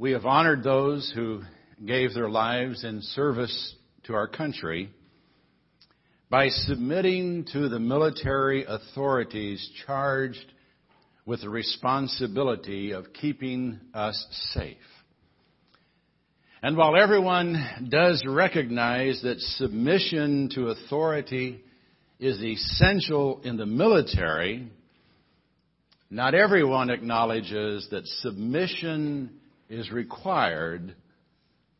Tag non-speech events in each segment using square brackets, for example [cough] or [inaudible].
We have honored those who gave their lives in service to our country by submitting to the military authorities charged with the responsibility of keeping us safe. And while everyone does recognize that submission to authority is essential in the military, not everyone acknowledges that submission is required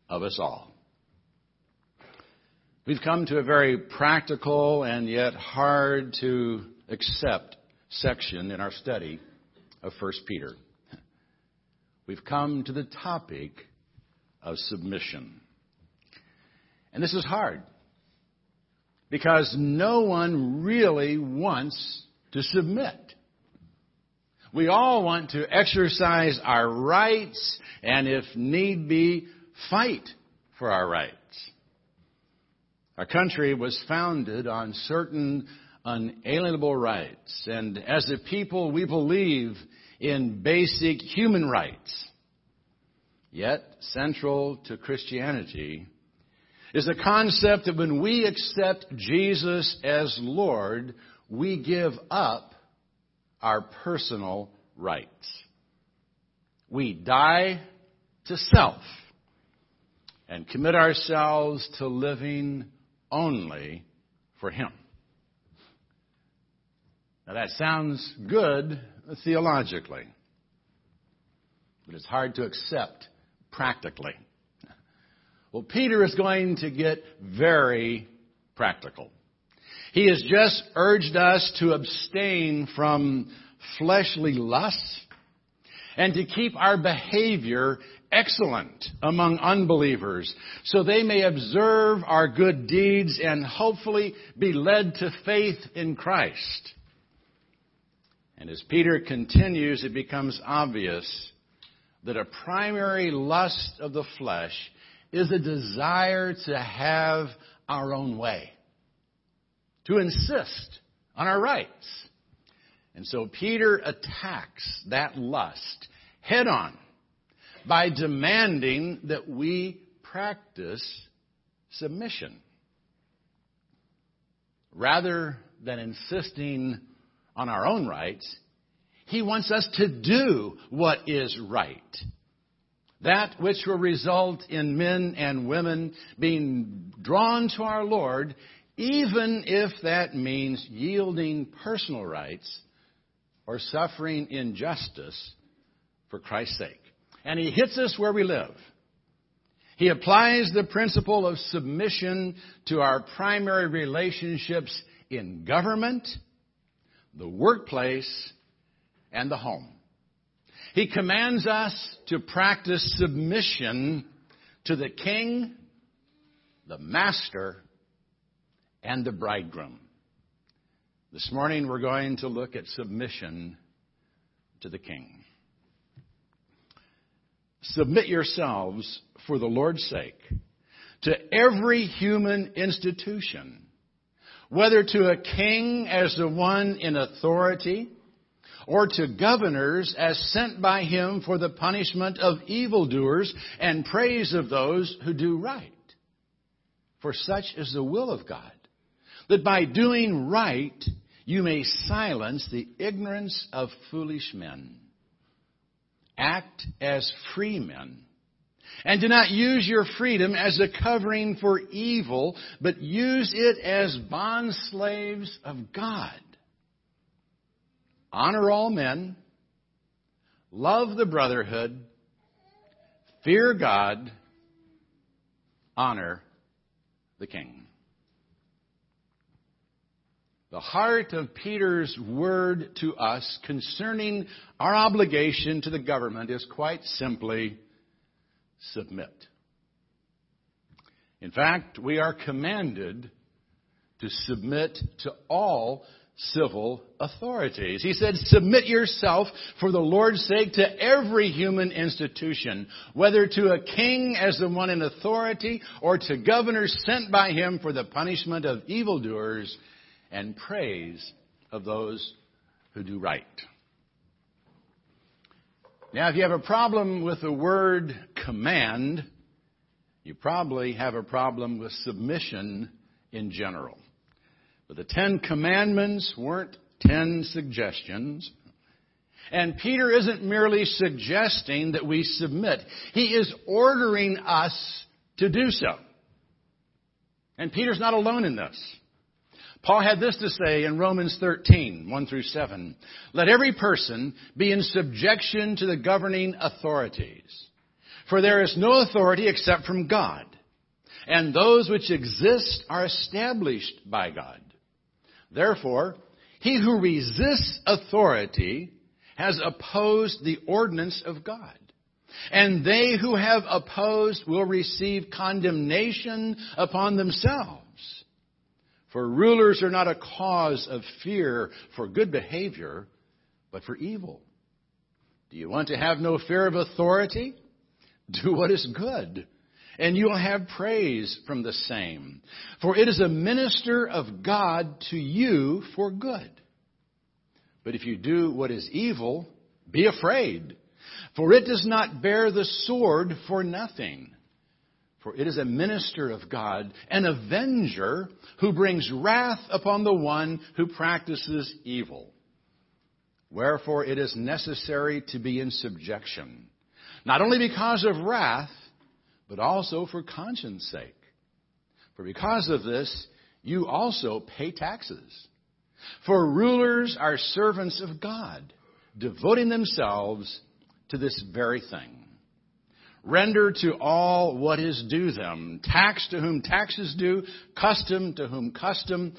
of us all. We've come to a very practical and yet hard to accept section in our study of 1 Peter. We've come to the topic of submission. And this is hard because no one really wants to submit. We all want to exercise our rights and, if need be, fight for our rights. Our country was founded on certain unalienable rights, and as a people, we believe in basic human rights. Yet, central to Christianity is the concept that when we accept Jesus as Lord, we give up our personal rights. We die to self and commit ourselves to living only for Him. Now that sounds good theologically, but it's hard to accept practically. Well, Peter is going to get very practical. He has just urged us to abstain from fleshly lusts and to keep our behavior excellent among unbelievers so they may observe our good deeds and hopefully be led to faith in Christ. And as Peter continues, it becomes obvious that a primary lust of the flesh is a desire to have our own way to insist on our rights. And so Peter attacks that lust head on by demanding that we practice submission. Rather than insisting on our own rights, he wants us to do what is right. That which will result in men and women being drawn to our Lord even if that means yielding personal rights or suffering injustice for Christ's sake. And he hits us where we live. He applies the principle of submission to our primary relationships in government, the workplace, and the home. He commands us to practice submission to the king, the master, and the bridegroom. This morning we're going to look at submission to the king. Submit yourselves for the Lord's sake to every human institution, whether to a king as the one in authority, or to governors as sent by him for the punishment of evildoers and praise of those who do right. For such is the will of God that by doing right you may silence the ignorance of foolish men. Act as free men. And do not use your freedom as a covering for evil, but use it as bond slaves of God. Honor all men. Love the brotherhood. Fear God. Honor the king. The heart of Peter's word to us concerning our obligation to the government is quite simply submit. In fact, we are commanded to submit to all civil authorities. He said, submit yourself for the Lord's sake to every human institution, whether to a king as the one in authority or to governors sent by him for the punishment of evildoers and praise of those who do right. Now, if you have a problem with the word command, you probably have a problem with submission in general. But the Ten Commandments weren't ten suggestions. And Peter isn't merely suggesting that we submit. He is ordering us to do so. And Peter's not alone in this. Paul had this to say in Romans 13, 1 through 7. Let every person be in subjection to the governing authorities. For there is no authority except from God. And those which exist are established by God. Therefore, he who resists authority has opposed the ordinance of God. And they who have opposed will receive condemnation upon themselves. For rulers are not a cause of fear for good behavior, but for evil. Do you want to have no fear of authority? Do what is good, and you will have praise from the same. For it is a minister of God to you for good. But if you do what is evil, be afraid, for it does not bear the sword for nothing. For it is a minister of God, an avenger who brings wrath upon the one who practices evil. Wherefore it is necessary to be in subjection, not only because of wrath, but also for conscience sake. For because of this, you also pay taxes. For rulers are servants of God, devoting themselves to this very thing. Render to all what is due them, tax to whom tax is due, custom to whom custom,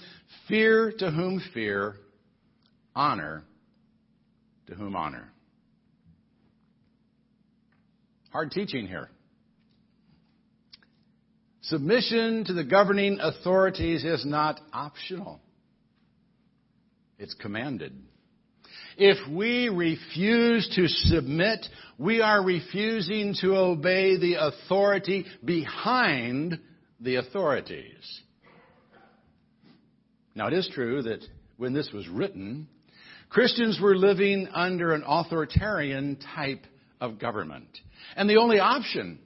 fear to whom fear, honor to whom honor. Hard teaching here. Submission to the governing authorities is not optional. It's commanded. If we refuse to submit, we are refusing to obey the authority behind the authorities. Now, it is true that when this was written, Christians were living under an authoritarian type of government. And the only option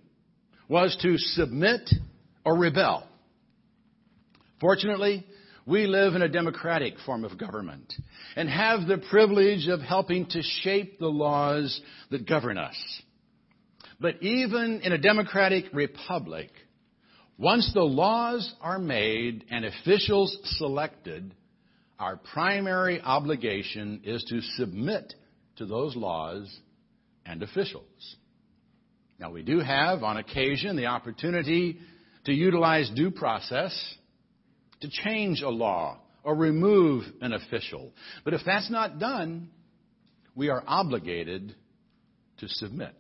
was to submit or rebel. Fortunately, we live in a democratic form of government and have the privilege of helping to shape the laws that govern us. But even in a democratic republic, once the laws are made and officials selected, our primary obligation is to submit to those laws and officials. Now, we do have, on occasion, the opportunity to utilize due process to change a law or remove an official. But if that's not done, we are obligated to submit.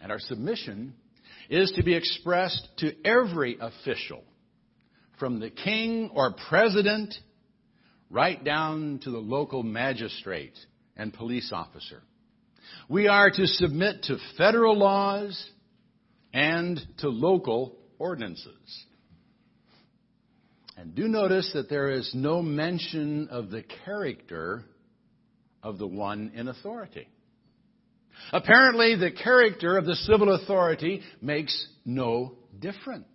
And our submission is to be expressed to every official, from the king or president right down to the local magistrate and police officer. We are to submit to federal laws and to local ordinances. And do notice that there is no mention of the character of the one in authority. Apparently, the character of the civil authority makes no difference.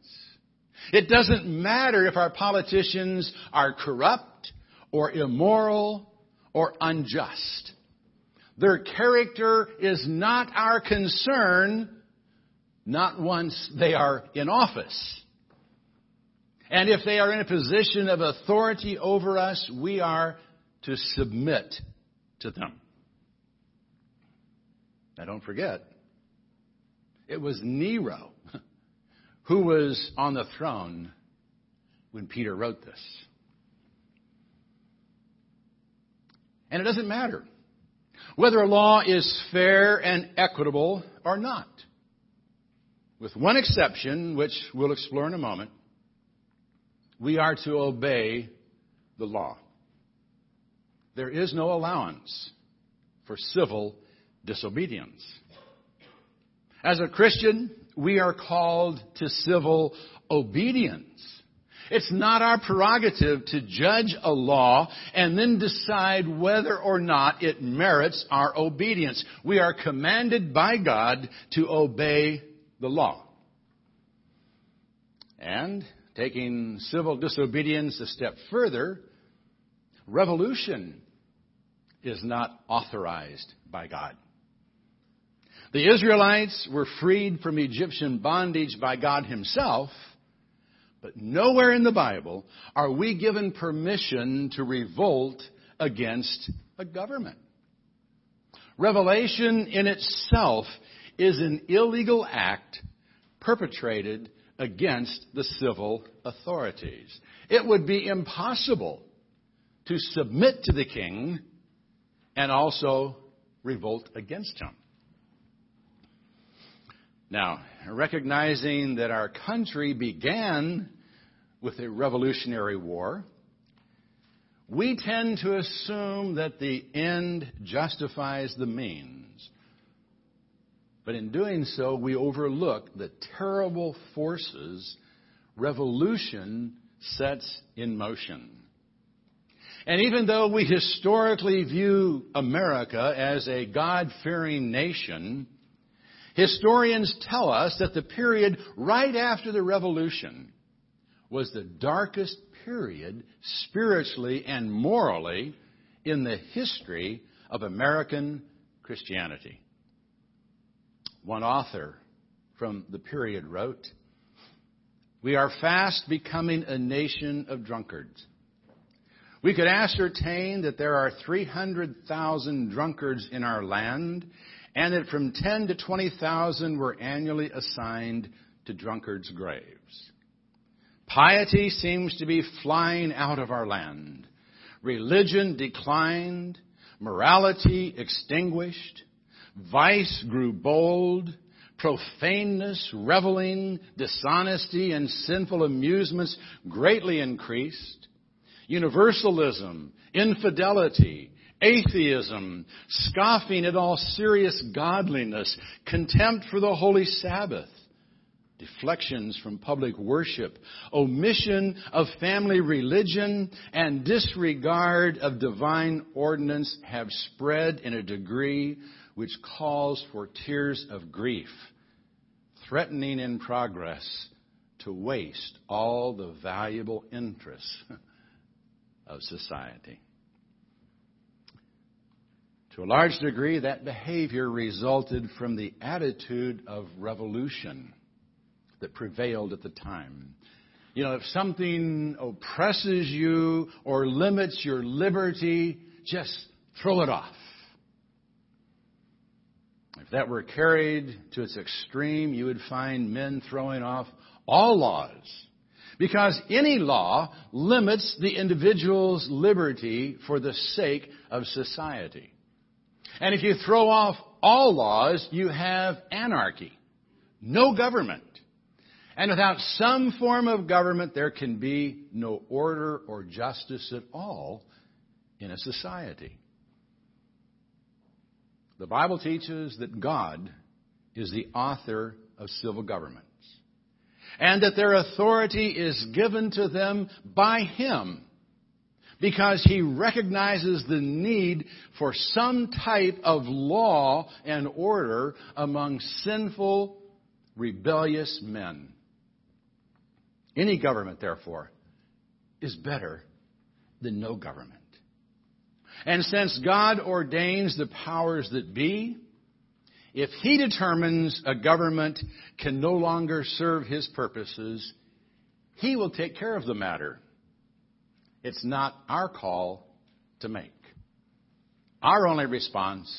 It doesn't matter if our politicians are corrupt or immoral or unjust. Their character is not our concern, not once they are in office. And if they are in a position of authority over us, we are to submit to them. Now don't forget, it was Nero [laughs] who was on the throne when Peter wrote this. And it doesn't matter whether a law is fair and equitable or not. With one exception, which we'll explore in a moment, we are to obey the law. There is no allowance for civil disobedience. As a Christian, we are called to civil obedience. It's not our prerogative to judge a law and then decide whether or not it merits our obedience. We are commanded by God to obey the law. And taking civil disobedience a step further, revolution is not authorized by God. The Israelites were freed from Egyptian bondage by God Himself, but nowhere in the Bible are we given permission to revolt against a government. Revelation in itself is an illegal act perpetrated against the civil authorities. It would be impossible to submit to the king and also revolt against him. Now, recognizing that our country began with a revolutionary war, we tend to assume that the end justifies the means. But in doing so, we overlook the terrible forces revolution sets in motion. And even though we historically view America as a God fearing nation, Historians tell us that the period right after the revolution was the darkest period spiritually and morally in the history of American Christianity. One author from the period wrote, We are fast becoming a nation of drunkards. We could ascertain that there are 300,000 drunkards in our land and that from 10 to 20,000 were annually assigned to drunkards' graves. Piety seems to be flying out of our land. Religion declined, morality extinguished, vice grew bold, profaneness, reveling, dishonesty, and sinful amusements greatly increased. Universalism, infidelity, atheism, scoffing at all serious godliness, contempt for the holy Sabbath, deflections from public worship, omission of family religion, and disregard of divine ordinance have spread in a degree which calls for tears of grief, threatening in progress to waste all the valuable interests [laughs] of society. To a large degree, that behavior resulted from the attitude of revolution that prevailed at the time. You know, if something oppresses you or limits your liberty, just throw it off. That were carried to its extreme, you would find men throwing off all laws. Because any law limits the individual's liberty for the sake of society. And if you throw off all laws, you have anarchy. No government. And without some form of government, there can be no order or justice at all in a society. The Bible teaches that God is the author of civil governments and that their authority is given to them by Him because he recognizes the need for some type of law and order among sinful, rebellious men. Any government, therefore, is better than no government. And since God ordains the powers that be, if he determines a government can no longer serve his purposes, he will take care of the matter. It's not our call to make. Our only response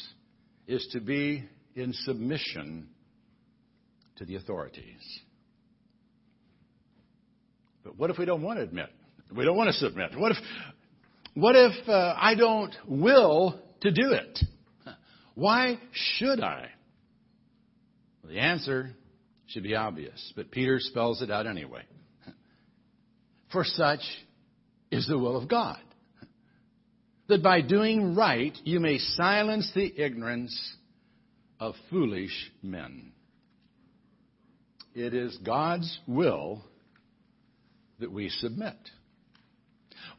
is to be in submission to the authorities. But what if we don't want to admit? We don't want to submit. What if, what if uh, I don't will to do it? Why should I? Well, the answer should be obvious, but Peter spells it out anyway. For such is the will of God. That by doing right you may silence the ignorance of foolish men. It is God's will that we submit.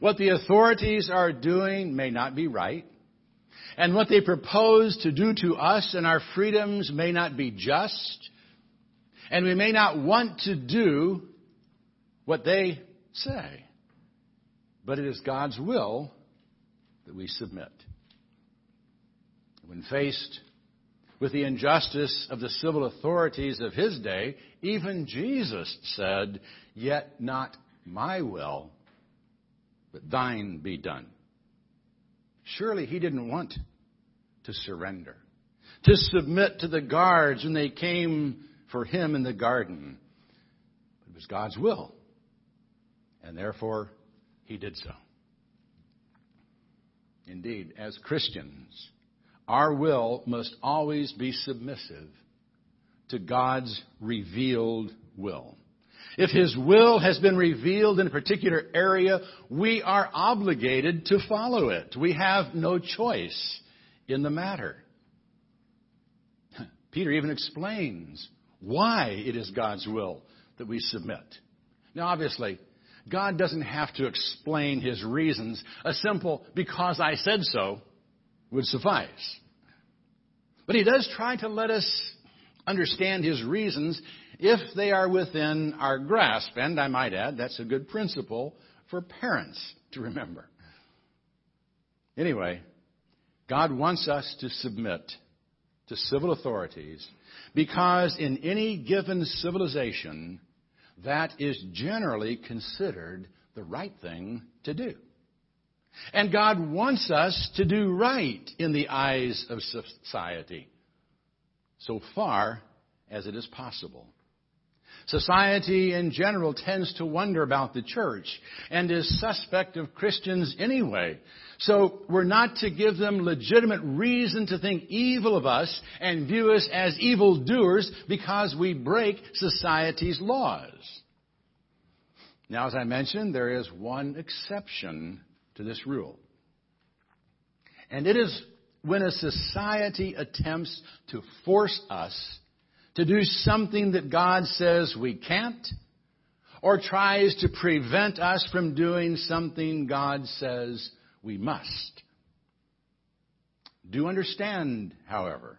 What the authorities are doing may not be right, and what they propose to do to us and our freedoms may not be just, and we may not want to do what they say. But it is God's will that we submit. When faced with the injustice of the civil authorities of his day, even Jesus said, Yet not my will, but thine be done. Surely he didn't want to surrender, to submit to the guards when they came for him in the garden. It was God's will, and therefore he did so. Indeed, as Christians, our will must always be submissive to God's revealed will. If His will has been revealed in a particular area, we are obligated to follow it. We have no choice in the matter. [laughs] Peter even explains why it is God's will that we submit. Now, obviously, God doesn't have to explain His reasons. A simple, because I said so, would suffice. But He does try to let us understand His reasons if they are within our grasp. And I might add, that's a good principle for parents to remember. Anyway, God wants us to submit to civil authorities because in any given civilization, that is generally considered the right thing to do. And God wants us to do right in the eyes of society, so far as it is possible. Society in general tends to wonder about the church and is suspect of Christians anyway. So we're not to give them legitimate reason to think evil of us and view us as evildoers because we break society's laws. Now, as I mentioned, there is one exception to this rule. And it is when a society attempts to force us to do something that God says we can't, or tries to prevent us from doing something God says we must. Do understand, however,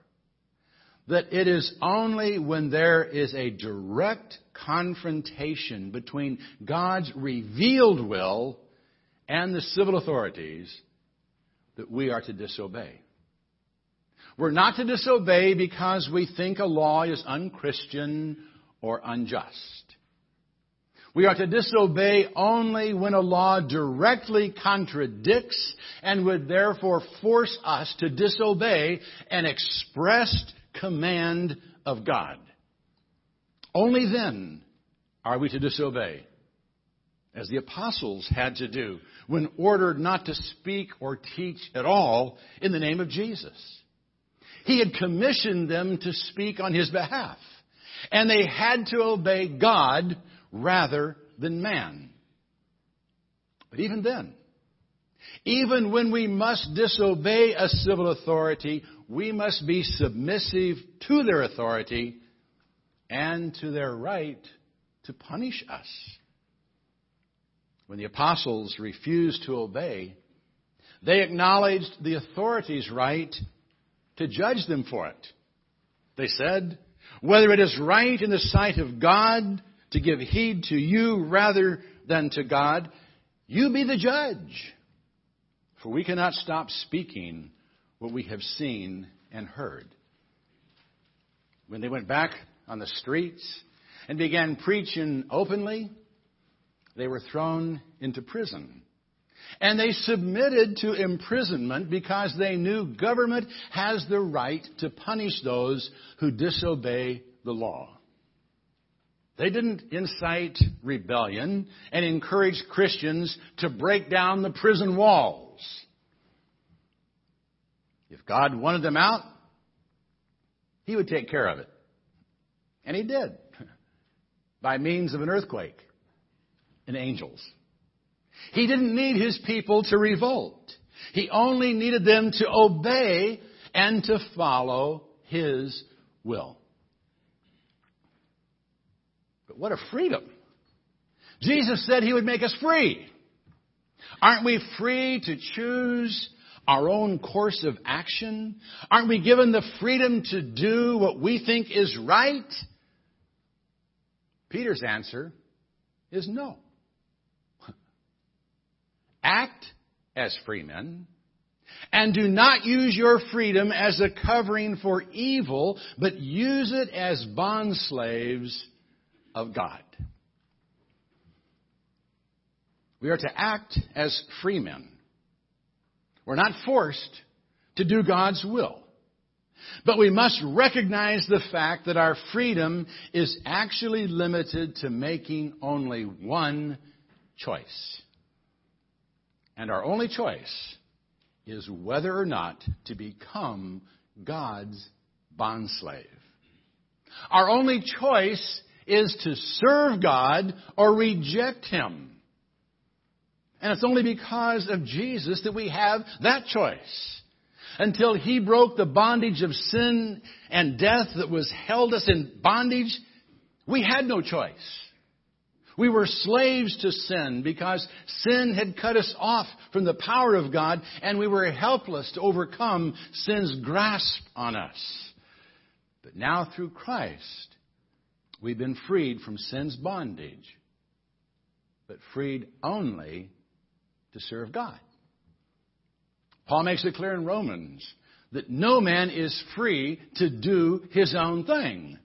that it is only when there is a direct confrontation between God's revealed will and the civil authorities that we are to disobey. We're not to disobey because we think a law is unchristian or unjust. We are to disobey only when a law directly contradicts and would therefore force us to disobey an expressed command of God. Only then are we to disobey, as the apostles had to do when ordered not to speak or teach at all in the name of Jesus. He had commissioned them to speak on his behalf. And they had to obey God rather than man. But even then, even when we must disobey a civil authority, we must be submissive to their authority and to their right to punish us. When the apostles refused to obey, they acknowledged the authority's right to judge them for it. They said, whether it is right in the sight of God to give heed to you rather than to God, you be the judge. For we cannot stop speaking what we have seen and heard. When they went back on the streets and began preaching openly, they were thrown into prison. And they submitted to imprisonment because they knew government has the right to punish those who disobey the law. They didn't incite rebellion and encourage Christians to break down the prison walls. If God wanted them out, He would take care of it. And He did. [laughs] By means of an earthquake and angels. He didn't need His people to revolt. He only needed them to obey and to follow His will. But what a freedom Jesus said he would make us free. Aren't we free to choose our own course of action? Aren't we given the freedom to do what we think is right? Peter's answer is no. Act as free men and do not use your freedom as a covering for evil, but use it as bond slaves of God. We are to act as free men. We're not forced to do God's will. But we must recognize the fact that our freedom is actually limited to making only one choice. And our only choice is whether or not to become God's bondslave. Our only choice is to serve God or reject Him. And it's only because of Jesus that we have that choice. Until He broke the bondage of sin and death that was held us in bondage, we had no choice. We were slaves to sin because sin had cut us off from the power of God and we were helpless to overcome sin's grasp on us. But now through Christ, we've been freed from sin's bondage, but freed only to serve God. Paul makes it clear in Romans that no man is free to do his own thing.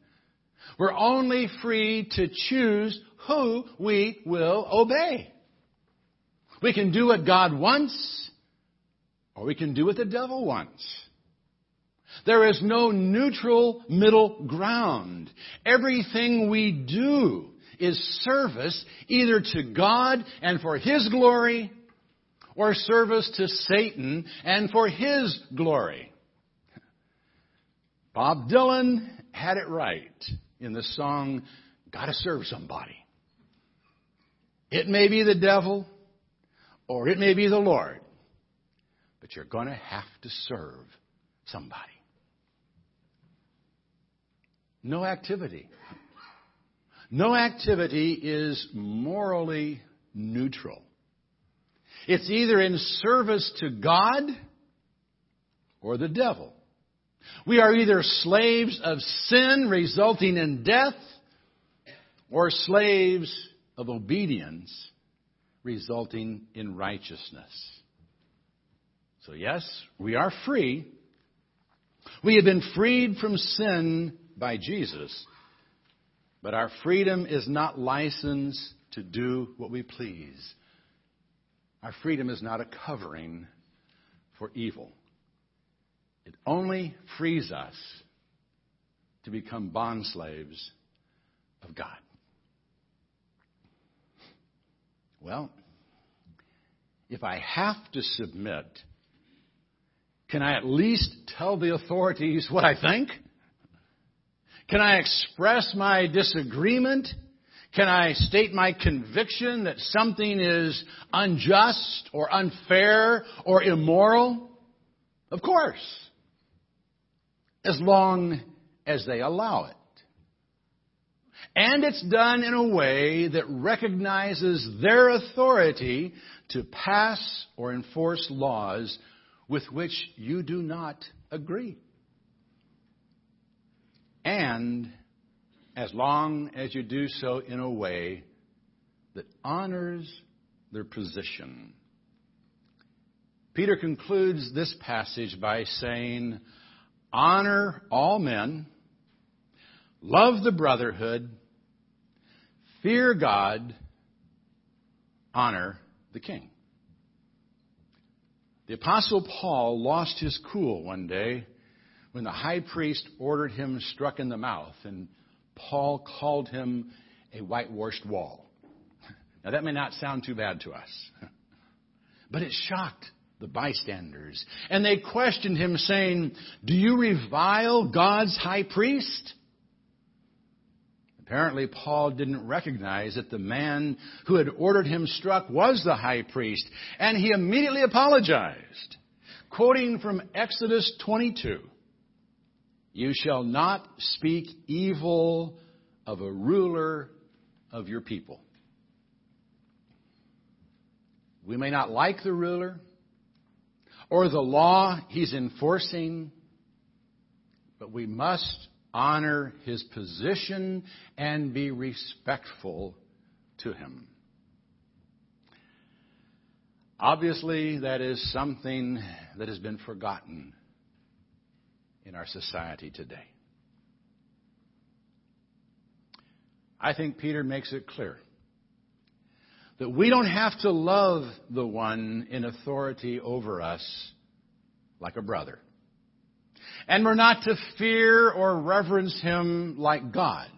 We're only free to choose who we will obey. We can do what God wants, or we can do what the devil wants. There is no neutral middle ground. Everything we do is service either to God and for His glory, or service to Satan and for his glory. Bob Dylan had it right in the song, Gotta Serve Somebody. It may be the devil or it may be the Lord, but you're going to have to serve somebody. No activity. No activity is morally neutral. It's either in service to God or the devil. We are either slaves of sin resulting in death or slaves of obedience resulting in righteousness. So yes, we are free. We have been freed from sin by Jesus. But our freedom is not license to do what we please. Our freedom is not a covering for evil. It only frees us to become bond slaves of God. Well, if I have to submit, can I at least tell the authorities what I think? Can I express my disagreement? Can I state my conviction that something is unjust or unfair or immoral? Of course. As long as they allow it. And it's done in a way that recognizes their authority to pass or enforce laws with which you do not agree. And as long as you do so in a way that honors their position. Peter concludes this passage by saying, Honor all men, love the brotherhood, fear God, honor the king. The Apostle Paul lost his cool one day when the high priest ordered him struck in the mouth and Paul called him a whitewashed wall. [laughs] Now, that may not sound too bad to us, [laughs] but it shocked the bystanders. And they questioned him, saying, Do you revile God's high priest? Apparently, Paul didn't recognize that the man who had ordered him struck was the high priest, and he immediately apologized. Quoting from Exodus 22 you shall not speak evil of a ruler of your people. We may not like the ruler or the law he's enforcing, but we must honor his position and be respectful to him. Obviously, that is something that has been forgotten in our society today. I think Peter makes it clear that we don't have to love the one in authority over us like a brother. And we're not to fear or reverence him like God.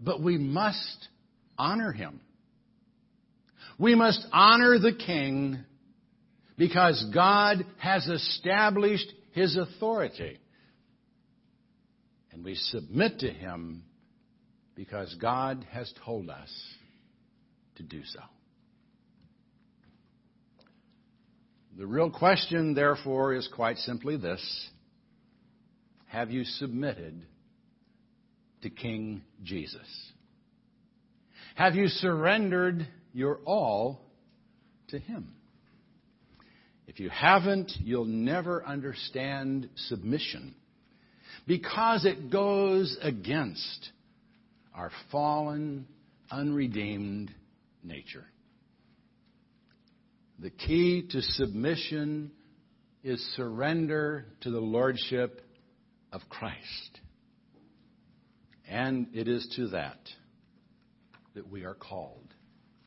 But we must honor him. We must honor the king because God has established his authority. And we submit to him because God has told us to do so. The real question, therefore, is quite simply this Have you submitted to King Jesus? Have you surrendered your all to Him? If you haven't, you'll never understand submission because it goes against our fallen, unredeemed nature. The key to submission is surrender to the Lordship of Christ. And it is to that that we are called.